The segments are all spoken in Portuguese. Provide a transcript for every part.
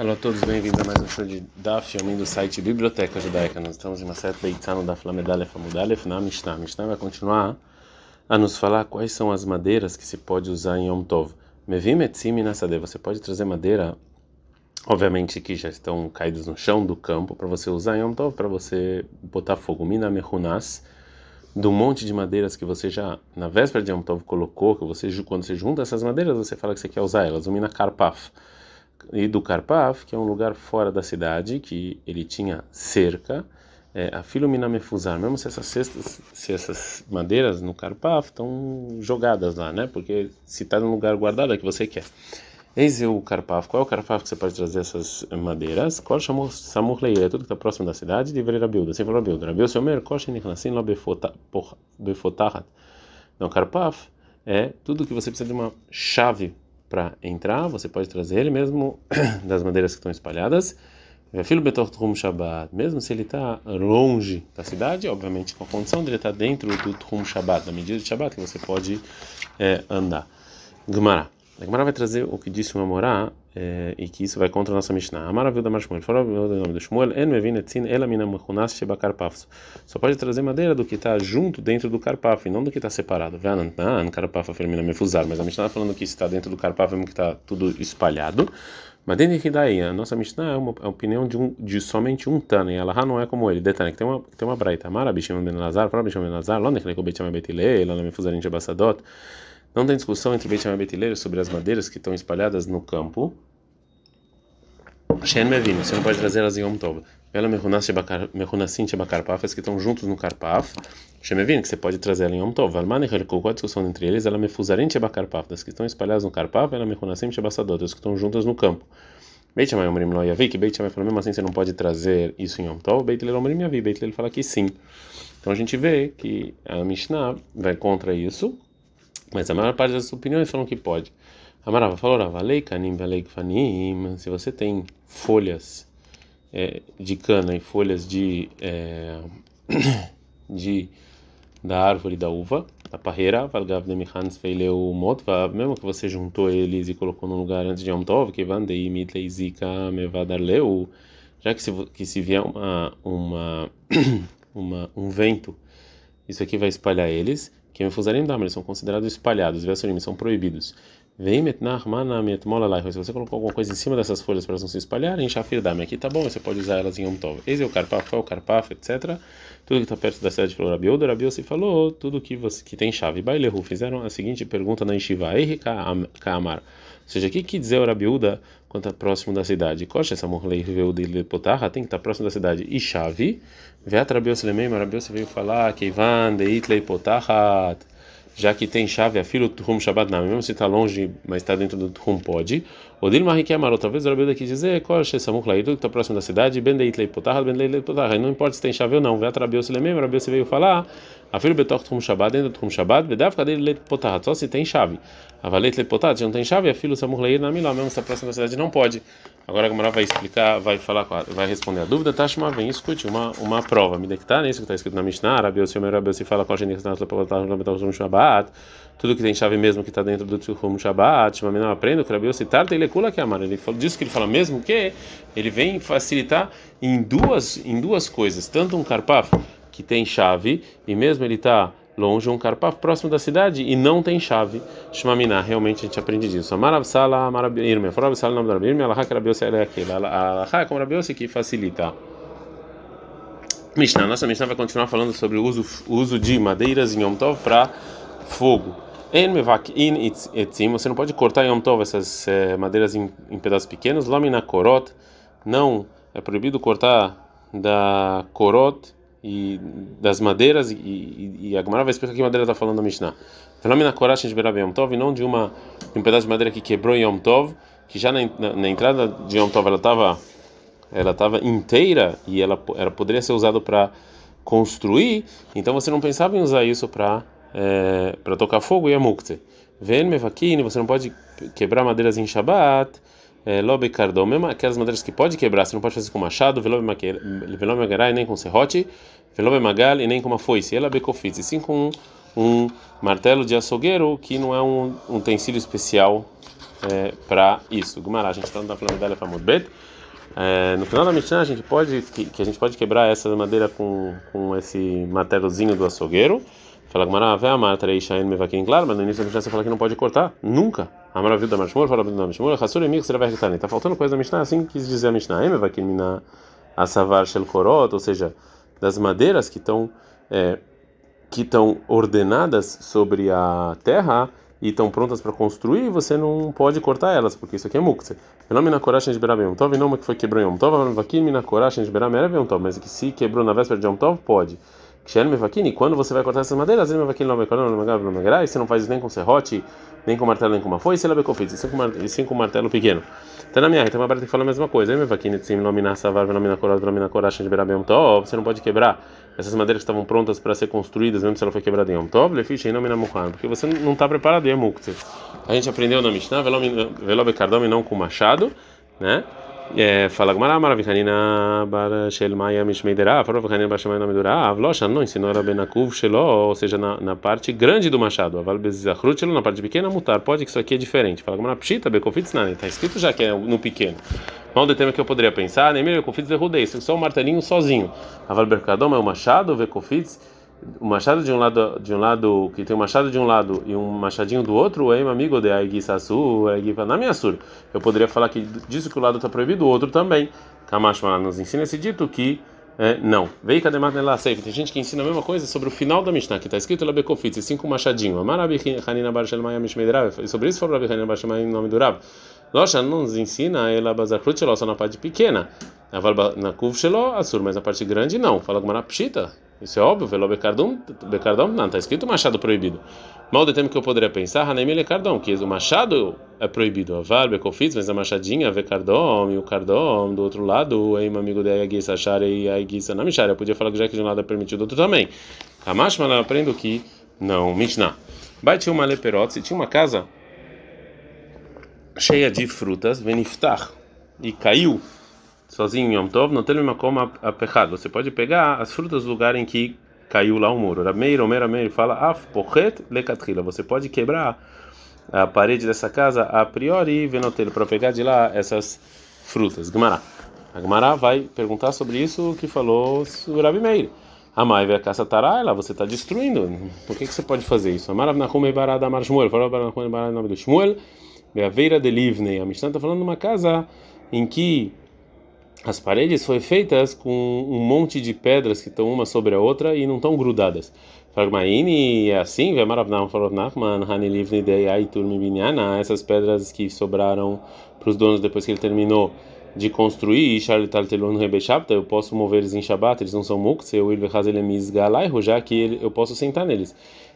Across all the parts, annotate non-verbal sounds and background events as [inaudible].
Olá a todos, bem-vindos a mais um show de Daf Yomin do site Biblioteca Judaica. Nós estamos em uma certa Beitzano da Flamedalef Amudalef na Mishnah. Mishnah vai continuar a nos falar quais são as madeiras que se pode usar em Yom Tov. Mevim etzim nasade. Você pode trazer madeira, obviamente que já estão caídos no chão do campo, para você usar em Yom Tov, para você botar fogo. Mina do monte de madeiras que você já, na véspera de Yom Tov, colocou, que você, quando você junta essas madeiras, você fala que você quer usar elas. O Mina karpaf e do Karpaf, que é um lugar fora da cidade, que ele tinha cerca, é, a filomina mefuzar, mesmo se essas cestas, se essas madeiras no Karpaf estão jogadas lá, né? Porque se está num lugar guardado é que você quer. Eis o Karpaf. Qual é o Karpaf que você pode trazer essas madeiras? Qual chamou Samur? É tudo que está próximo da cidade de Vereira Bilda. Você falou Bilda. Rabiu Seomer, Koshen Niknasin Lo Befotahat. Então, Karpaf é tudo que você precisa de uma chave para entrar, você pode trazer ele mesmo [clears throat] das madeiras que estão espalhadas. Filho Betortrum Shabbat, mesmo se ele está longe da cidade, obviamente com a condição de ele estar tá dentro do Trum Shabbat, da medida de Shabbat que você pode é, andar. Gemara. A Gemara vai trazer o que disse o Amorá é, e que isso vai contra a nossa Mishnah. Amara viu da Marshmuel. Falou o nome do Shmuel. En mevin etzin ela mina mechunas sheba karpaf. Só pode trazer madeira do que está junto dentro do karpaf, e não do que está separado. Venan karpaf fermina mefuzar. Mas a Mishnah está falando que está dentro do mesmo que está tudo espalhado. Mas dentro que daí, a nossa Mishnah é uma a opinião de, um, de somente um Tana, e ela não é como ele. Detalhe, que tem uma, tem uma braita. Amara bishim ben Lazar, fala bishim ben Lazar, lá naquele que o Beit Shammai Betilei, Não tem discussão entre Beit Shammai e Betileiro sobre as madeiras que estão espalhadas no campo. Shen Mevino, você não pode trazer elas em Yom Tov. Ela Mehunassin Shebakarpaf, as que estão juntos no Karpaf. Shen Mevino, que você pode trazer ela em Yom Tov. Helko, qual a discussão entre eles? Ela Mefuzarin Shebakarpaf, das que estão espalhadas no Karpaf. Ela Mehunassim Shebassadot, as que estão juntas no campo. Beit Shammai Omrim Lo Yavi, que Beit Shammai falou, mesmo assim você não pode trazer isso em Yom Tov. Beit Leiro Omrim Yavi, Beit Leiro fala que sim. Então a gente vê que a Mishnah vai contra isso. Mas a maior parte das opiniões falam que pode. Amarava falou, Ravalei kanim valei fanim. Se você tem folhas é, de cana e folhas de, é, [coughs] de da árvore da uva, da parreira, valgav de mihans feileu motvav, mesmo que você juntou eles e colocou num lugar antes de Yom Tov, que vandei mitlei zika mevadarleu, já que se, que se vier uma, uma, [coughs] uma, um vento, isso aqui vai espalhar eles que mefuzarim dam, eles são considerados espalhados, versurim, são proibidos. Se você colocou alguma coisa em cima dessas folhas para elas não se espalharem, shafir dam, aqui tá bom, você pode usar elas em Yom Tov. Esse é o carpaf, é o carpaf, etc. Tudo que está perto da cidade falou Rabiuda, Rabiuda se falou, tudo que você que tem chave. Bailehu fizeram a seguinte pergunta na Yeshiva, Kamar. Ou seja, o que quer dizer o Rabiuda quando está próximo da cidade? Coxa essa morlei veio de potarra, tem que estar tá próximo da cidade. E chave, Veat Rabiuda Lemei, mas Rabiuda veio falar que Ivan de Itlei potarrat já que tem chave, a filho do Rum Shabbat não, mesmo se está longe, mas está dentro do Rum pode. O Dil Mahiki Amaro, talvez o Rabi quis dizer, é Samuch Laído, que está próximo da cidade, Ben Deit Lei Potarra, Ben Deit Lei Potarra, não importa se tem chave ou não, Veat Rabiu Silemem, Rabiu se veio falar, a filho Betor Rum Shabbat, dentro do Rum Shabbat, Bedav Kadei Lei Potarra, só se tem chave. A Valet Lei Potarra, se não tem chave, a filho Samuch Laído, na Milá, mesmo se está próximo da cidade, não pode. Agora a Gamara vai explicar, vai falar, vai responder a dúvida. Tashma, vem, escute uma, uma prova. Me dectar nisso que está escrito na Mishnah. Rabi Osim, Rabi Osim fala com a gente que está no Shabbat. Tudo que tem chave mesmo que está dentro do Tchum Shabbat. Shema, não aprendo que Rabi Osim tarta ele cula que amar. Ele diz que ele fala mesmo que ele vem facilitar em duas, em duas coisas. Tanto um karpaf que tem chave e mesmo ele está longe, um carpaf próximo da cidade e não tem chave. Shmamina, realmente a gente aprende disso. Amarav Sala, Amarav Irme, Farav Sala, nome da Rabi Irme, Allah Rabiose é aquele. Allah é como Rabiose que facilita. Mishnah, nossa Mishnah vai continuar falando sobre o uso, uso de madeiras em Yom Tov para fogo. Você não pode cortar em Yom Tov essas é, madeiras em, em, pedaços pequenos. Lamina korot, não é proibido cortar da korot e das madeiras, e, e, e a Gemara vai explicar que madeira está falando a Mishnah. Fenômeno coragem de Berav Yom Tov, e não de, uma, de um pedaço de madeira que quebrou em Yom Tov, que já na, na, na entrada de Yom Tov ela estava ela estava inteira e ela, ela poderia ser usada para construir, então você não pensava em usar isso para é, para tocar fogo e a mukte. Ven mevakine, você não pode quebrar madeiras em Shabbat, é, lobe cardão, mesmo aquelas madeiras que pode quebrar, você não pode fazer com machado, velobe magarai, nem com serrote, velobe magal e nem com uma foice, ela becofitz, e sim com um, martelo de açougueiro que não é um, um utensílio especial é, para isso. Gumará, a gente está no Daflamedalha Famud Bet. É, no final da Mishnah a gente pode que, que, a gente pode quebrar essa madeira com, com esse martelozinho do açougueiro. Fala Gumara, vê a matra e shain mevakin claro, mas no início da Mishnah você fala que não pode cortar, nunca. A maravilha da Mashmur, fala da Mashmur, Hassur emir será vai Tá faltando coisa da Mishnah, assim quis dizer a Mishnah, em mevakin mina asavar shel korot, ou seja, das madeiras que estão é, que estão ordenadas sobre a terra e estão prontas para construir, você não pode cortar elas, porque isso aqui é mukse. Nome na coragem de Berab Yom Tov, não que foi quebrou Yom Tov, aqui na coragem de Berab Yom Tov, mas que se quebrou na véspera de Yom Tov, pode. E quando você vai cortar essas madeiras, e você não faz isso nem com serrote, nem com martelo, nem com uma foice, e sim com martelo pequeno. Então na minha então uma tem que falar a mesma coisa. Você não pode quebrar essas madeiras que estavam prontas para ser construídas, mesmo se ela foi quebrada em Yom Tov, porque você não está preparado, é. A gente aprendeu na Mishnah, velobe cardome não com machado, né? É, fala Gmará, Maravikanina bar shel maya mishmeidera, Faravikanina bar shemai namidura, Avlosha não ensinou a Benakuv shelo, ou seja, na, na parte grande do machado, Aval bezachrut shelo, na parte pequena, mutar, pode que isso aqui é diferente. Fala Gmará, pshita, bekofitz nani, está escrito já que é no pequeno. Mal de tema que eu poderia pensar, nem mesmo bekofitz verrudei, só um martelinho sozinho. Aval berkadom é o machado, bekofitz o machado de um lado de um lado que tem um machado de um lado e um machadinho do outro em amigo de minha sur eu poderia falar que disso que o lado está proibido o outro também Kamash nos ensina esse dito que é, não. Veio Kademat Nela Seif. Tem gente que ensina a mesma coisa sobre o final da Mishnah, que está escrito lá Bekofitz, cinco machadinho. Amarabi Hanina Barshel. E sobre isso falou Rabi Hanina Barshel nome do Rav. Não nos ensina ela Bazakrut só na parte pequena. Na Kuv Shelo, Assur, mas na parte grande não. Fala com Pshita. Isso é óbvio, velo becardão, becardão não, está escrito machado proibido. Mal de tempo que eu poderia pensar, Hanem lecardão, que o machado é proibido. Avar, becofitz, mas a machadinha, vecardão, e o cardão, do outro lado, meu amigo de Aguissa, Share e Aguissa na Mishara. Eu podia falar que já que de um lado é permitido, do outro também. Kamash, mas eu aprendo que não, Mishnah. Bate uma leperot, tinha uma casa cheia de frutas, veniftar, e caiu sozinho em Yom Tov, não tem coma apechado. Você pode pegar as frutas do lugar em que caiu lá o muro. Rameir, Omer, Rameir fala, af pochet lekatrila. Você pode quebrar a parede dessa casa a priori venotelo para pegar de lá essas frutas. Gmará. A Gmará vai perguntar sobre isso que falou o Rabi Meir. A Maiva a caça tará, você está destruindo. Por que, que você pode fazer isso? Amarav Nachum Eibarad Amar Shmuel. Falou Nachum Eibarad nome do Shmuel. A veira de Livnei. A Mishnah está falando de uma casa em que as paredes foram feitas com um monte de pedras que estão uma sobre a outra e não estão grudadas. Fragmaini é assim, essas pedras que sobraram para os donos depois que ele terminou de construir, eu posso mover eles em Shabbat, eles não são muks, eu já que eu posso sentar neles.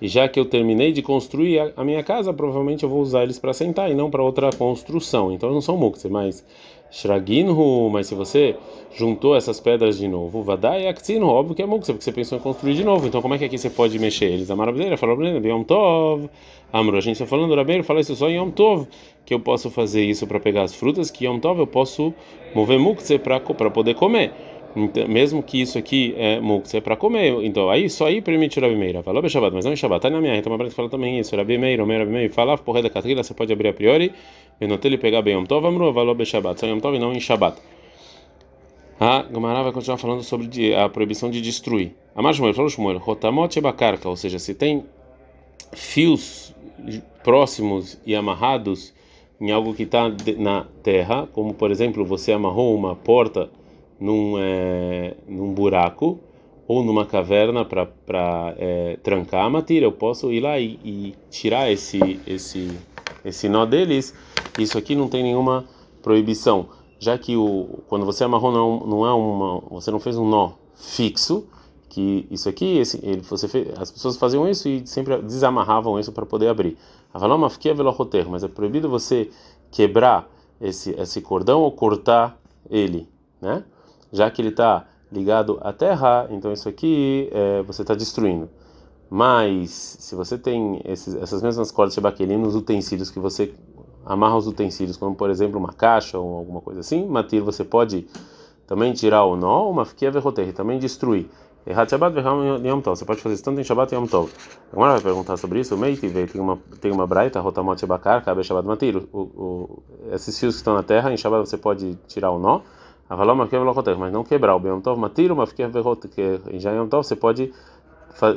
E já que eu terminei de construir a minha casa, provavelmente eu vou usar eles para sentar e não para outra construção. Então não são mukse, mas Shraginhu, mas se você juntou essas pedras de novo, Vadai Aktsinu, óbvio que é mukse, porque você pensou em construir de novo. Então como é que aqui você pode mexer eles? A maravilha falou para Yom Tov, Amro, a gente está falando, Rabeiro fala isso só em Yom Tov, que eu posso fazer isso para pegar as frutas, que Yom Tov eu posso mover mukse para poder comer. Então, mesmo que isso aqui é mukse é para comer, então aí só aí permite Rabi Meir. Falou Shabbat, mas não em Shabbat. Tá na minha, então a fala também isso. Rabi Meir, o Rabi Meir fala, porra da catrila, você pode abrir a priori, não ele pegar bem Yom Tov, amru, valor Shabbat. Só Yom Tov e não em Shabbat. A Gamara vai continuar falando sobre a proibição de destruir. A Marshmuel falou Shmuel, Rotamot Bakarka, ou seja, se tem fios próximos e amarrados em algo que está na terra, como por exemplo você amarrou uma porta num, é, num buraco ou numa caverna para é, trancar a matilha, eu posso ir lá e, e, tirar esse, esse, esse nó deles. Isso aqui não tem nenhuma proibição, já que o, quando você amarrou não, não é uma, você não fez um nó fixo, que isso aqui, esse, ele, você fez, as pessoas faziam isso e sempre desamarravam isso para poder abrir. Mas é proibido você quebrar esse, esse cordão ou cortar ele, né? Já que ele está ligado à terra, então isso aqui é, você está destruindo. Mas se você tem esses, essas mesmas cordas de baquelim nos utensílios que você amarra os utensílios, como por exemplo uma caixa ou alguma coisa assim, matir você pode também tirar o nó, uma fiquia verroter, também destruir. Errat Shabbat Yom Tov. Você pode fazer isso tanto em Shabbat e Yom Tov. Agora vai perguntar sobre isso. O Meiti veio, tem uma, tem uma braita, Rotamot Shebakar, Kabe Shabbat Matir. Esses fios que estão na terra, em Shabbat você pode tirar o nó. Avalom mas não quebrar. O Yom Tov Matir, uma fiquei que em Yom Tov você pode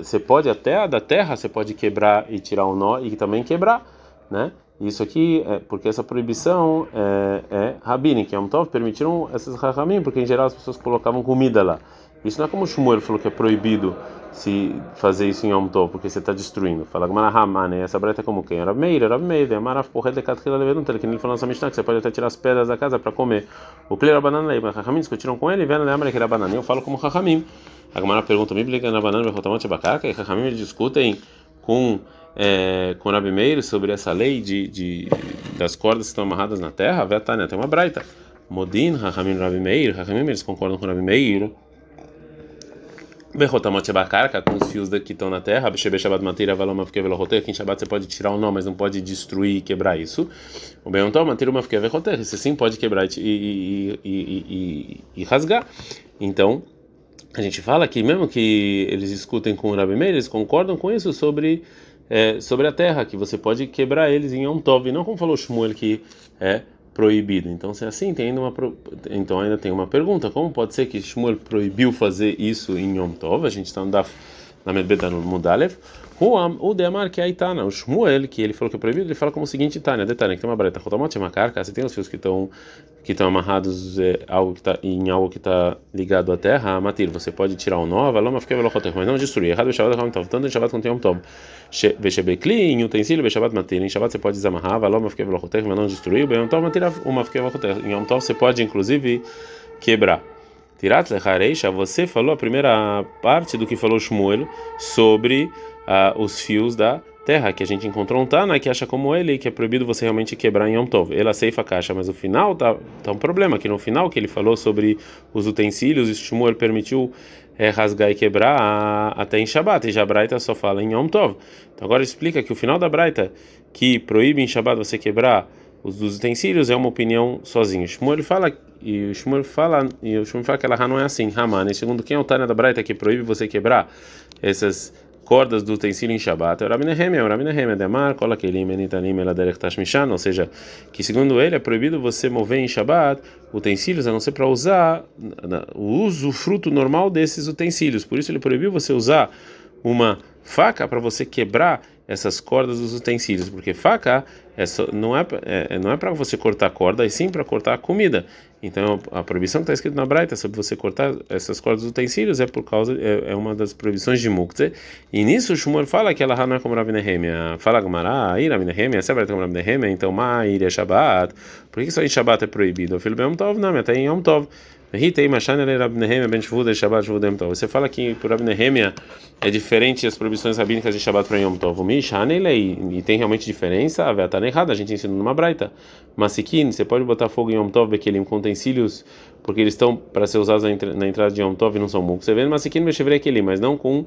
você pode até da terra você pode quebrar e tirar o nó e também quebrar, né? Isso aqui é porque essa proibição é, é rabínica. Yom Tov permitiram essas rahamim porque em geral as pessoas colocavam comida lá. Isso não é como o Shmuel falou que é proibido se fazer isso em Yom Tov, porque você está destruindo. Fala Gmarahama, né? Essa breta é como quem? Rav Meir, Rav Meir, Amaraf porra de Katkila Leveduntel, que ele falou nessa Mishnah que você pode até tirar as pedras da casa para comer. O Plei Rabanan Lei, mas Rahamim discutiram com ele, vendo né? Amar que Rabanan, eu falo como Rahamim. A Gamara pergunta, me bliga na banana, Bechotamot Bacaca, e Rahamim discutem com é, com Rabi Meir sobre essa lei de, de, das cordas que estão amarradas na terra, Vetania, tem uma braita. Modin, Rahamim, Rabi Meir, Rahamim, eles concordam com Rabi Meir. Berrotamot Bacarca, com os fios que estão na terra, Bechebe Shabbat Mateira, Valoma Fike Velohoter, que em Shabbat você pode tirar o nó, mas não pode destruir e quebrar isso. O Beontom, Mateira uma Fike Velohoter, você sim pode quebrar e, e, e, e, rasgar. Então, a gente fala que mesmo que eles escutem com o Rabi Meir, eles concordam com isso sobre é, sobre a terra, que você pode quebrar eles em Yom Tov, não como falou Shmuel que é proibido. Então, se é assim, tem ainda uma, então ainda tem uma pergunta: como pode ser que Shmuel proibiu fazer isso em Yom Tov? A gente está no Daf na Medbeta no Mudalev. O Demar que é Itana, o Shmuel, que ele falou que é proibido, ele fala como o seguinte: Itana, detalhe, que tem uma breta, Rotamot é uma carca, você tem os fios que estão que estão amarrados é, algo que tá, em algo que está ligado à terra, a matir, você pode tirar o nó, valoma fica velocoter, mas não destruir. Errado, Shabbat, Yom Tov, tanto em Shabbat quanto em Yom Tov. Veshebekli, em utensílio, Shabbat matir, em Shabbat você pode desamarrar, valoma fica velocoter, mas não destruir. Em Yom Tov matir, uma velocoter. Em Yom Tov você pode inclusive quebrar. Tirat lechareisha, você falou a primeira parte do que falou Shmuel sobre uh, os fios da terra, que a gente encontrou um Tana que acha como ele que é proibido você realmente quebrar em Yom Tov. Ela ceifa a caixa, mas o final tá, tá um problema, que no final que ele falou sobre os utensílios, Shmuel permitiu é, rasgar e quebrar até em Shabbat, e a Braita só fala em Yom Tov. Então agora explica que o final da Braita, que proíbe em Shabbat você quebrar os dos utensílios, é uma opinião sozinho. Shmuel fala e o Shmuel fala e o Shmuel fala que ela não é assim. Haman, segundo quem é o Tana da Braita que proíbe você quebrar essas cordas do utensílio em Shabbat. O Rabi Nehemia, o Rabi Nehemia de Amar, cola kelim enitanim eladerech tashmishan, ou seja, que segundo ele é proibido você mover em Shabbat utensílios a não ser para usar o uso, o fruto normal desses utensílios. Por isso ele proibiu você usar uma faca para você quebrar essas cordas dos utensílios, porque faca é só, não é, é não é para você cortar corda, e sim para cortar a comida. Então a proibição que está escrita na Braita sobre você cortar essas cordas dos utensílios é por causa é, é uma das proibições de Muktzeh. E nisso o Shumor fala que ela não é como Rav Nehemia. Fala Gamara, ir Rav Nehemia, essa é como Rav Nehemia, então Ma'ir é Shabbat. Por que só em Shabbat é proibido? O filho Yom Tov, não, até em Yom Tov. Você fala que por Rabi Nehemia é diferente as proibições rabínicas de Shabbat para Yom Tov. E tem realmente diferença? A Veta errada, a gente ensina numa braita. Masikin, você pode botar fogo em Yom Tov, Bekelim, com utensílios, porque eles estão para ser usados na entrada de Yom Tov e não são muk. Você vê Masikin, Meshevrei Kelim, mas não com,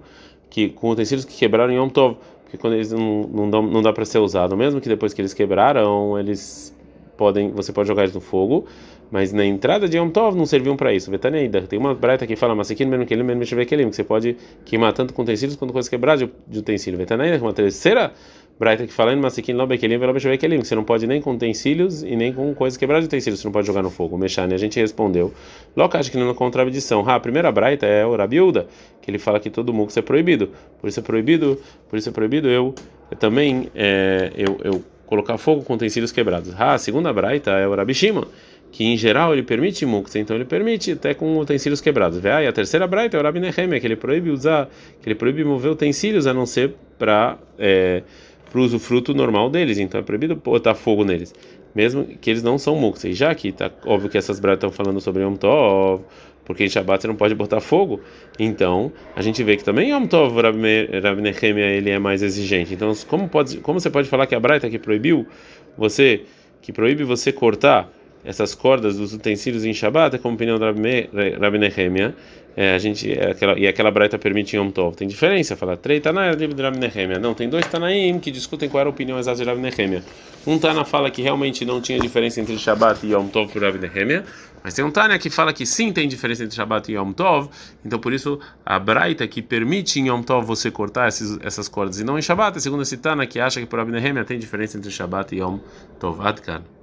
que, com utensílios que quebraram Yom Tov, porque quando eles não, não, não dá para ser usado, mesmo que depois que eles quebraram, eles podem, você pode jogar eles no fogo mas na entrada de Yom Tov não serviam para isso. Vetaneida. Tem uma breta que fala, mas aqui no que ele mesmo que você pode queimar tanto com utensílios quanto coisas quebradas de, utensílio. Vetaneida, uma terceira breta que fala, mas aqui no que você não pode nem com utensílios e nem com coisas quebradas de utensílios, você não pode jogar no fogo. Mexane, a gente respondeu. Loca, acho que não é contradição. Ah, a primeira breta é o Rabiúda, que ele fala que todo mundo é proibido. Por isso é proibido, por isso é proibido eu, eu também é, eu, eu colocar fogo com utensílios quebrados. Ah, a segunda braita é o Rabishima que em geral ele permite muktzah, então ele permite até com utensílios quebrados. E a terceira braita é o Rabi Nehemia, que ele proíbe usar, que ele proíbe mover utensílios a não ser para é, o usufruto normal deles, então é proibido botar fogo neles, mesmo que eles não são muktzah. E já que tá óbvio que essas braitas estão falando sobre Yom Tov, porque em Shabbat você não pode botar fogo, então a gente vê que também Yom Tov, Rabi Nehemia, ele é mais exigente. Então como pode, como você pode falar que a braita que proibiu você, que proíbe você cortar essas cordas dos utensílios em Shabbat, é como opinião do Rabi Nehemia, é, a gente é aquela, e aquela braita permite Yom Tov. Tem diferença, fala três Tanaim de Rav Nehemia. Não, tem dois Tanaim que discutem qual era a opinião exata de Rav Nehemia. Um Tana fala que realmente não tinha diferença entre Shabbat e Yom Tov por Rav Nehemia, mas tem um Tana que fala que sim tem diferença entre Shabbat e Yom Tov. Então por isso a braita que permite em Yom Tov você cortar esses, essas cordas e não em Shabbat, é segundo esse Tana que acha que por Rav Nehemia tem diferença entre Shabbat e Yom Tov. Adkan.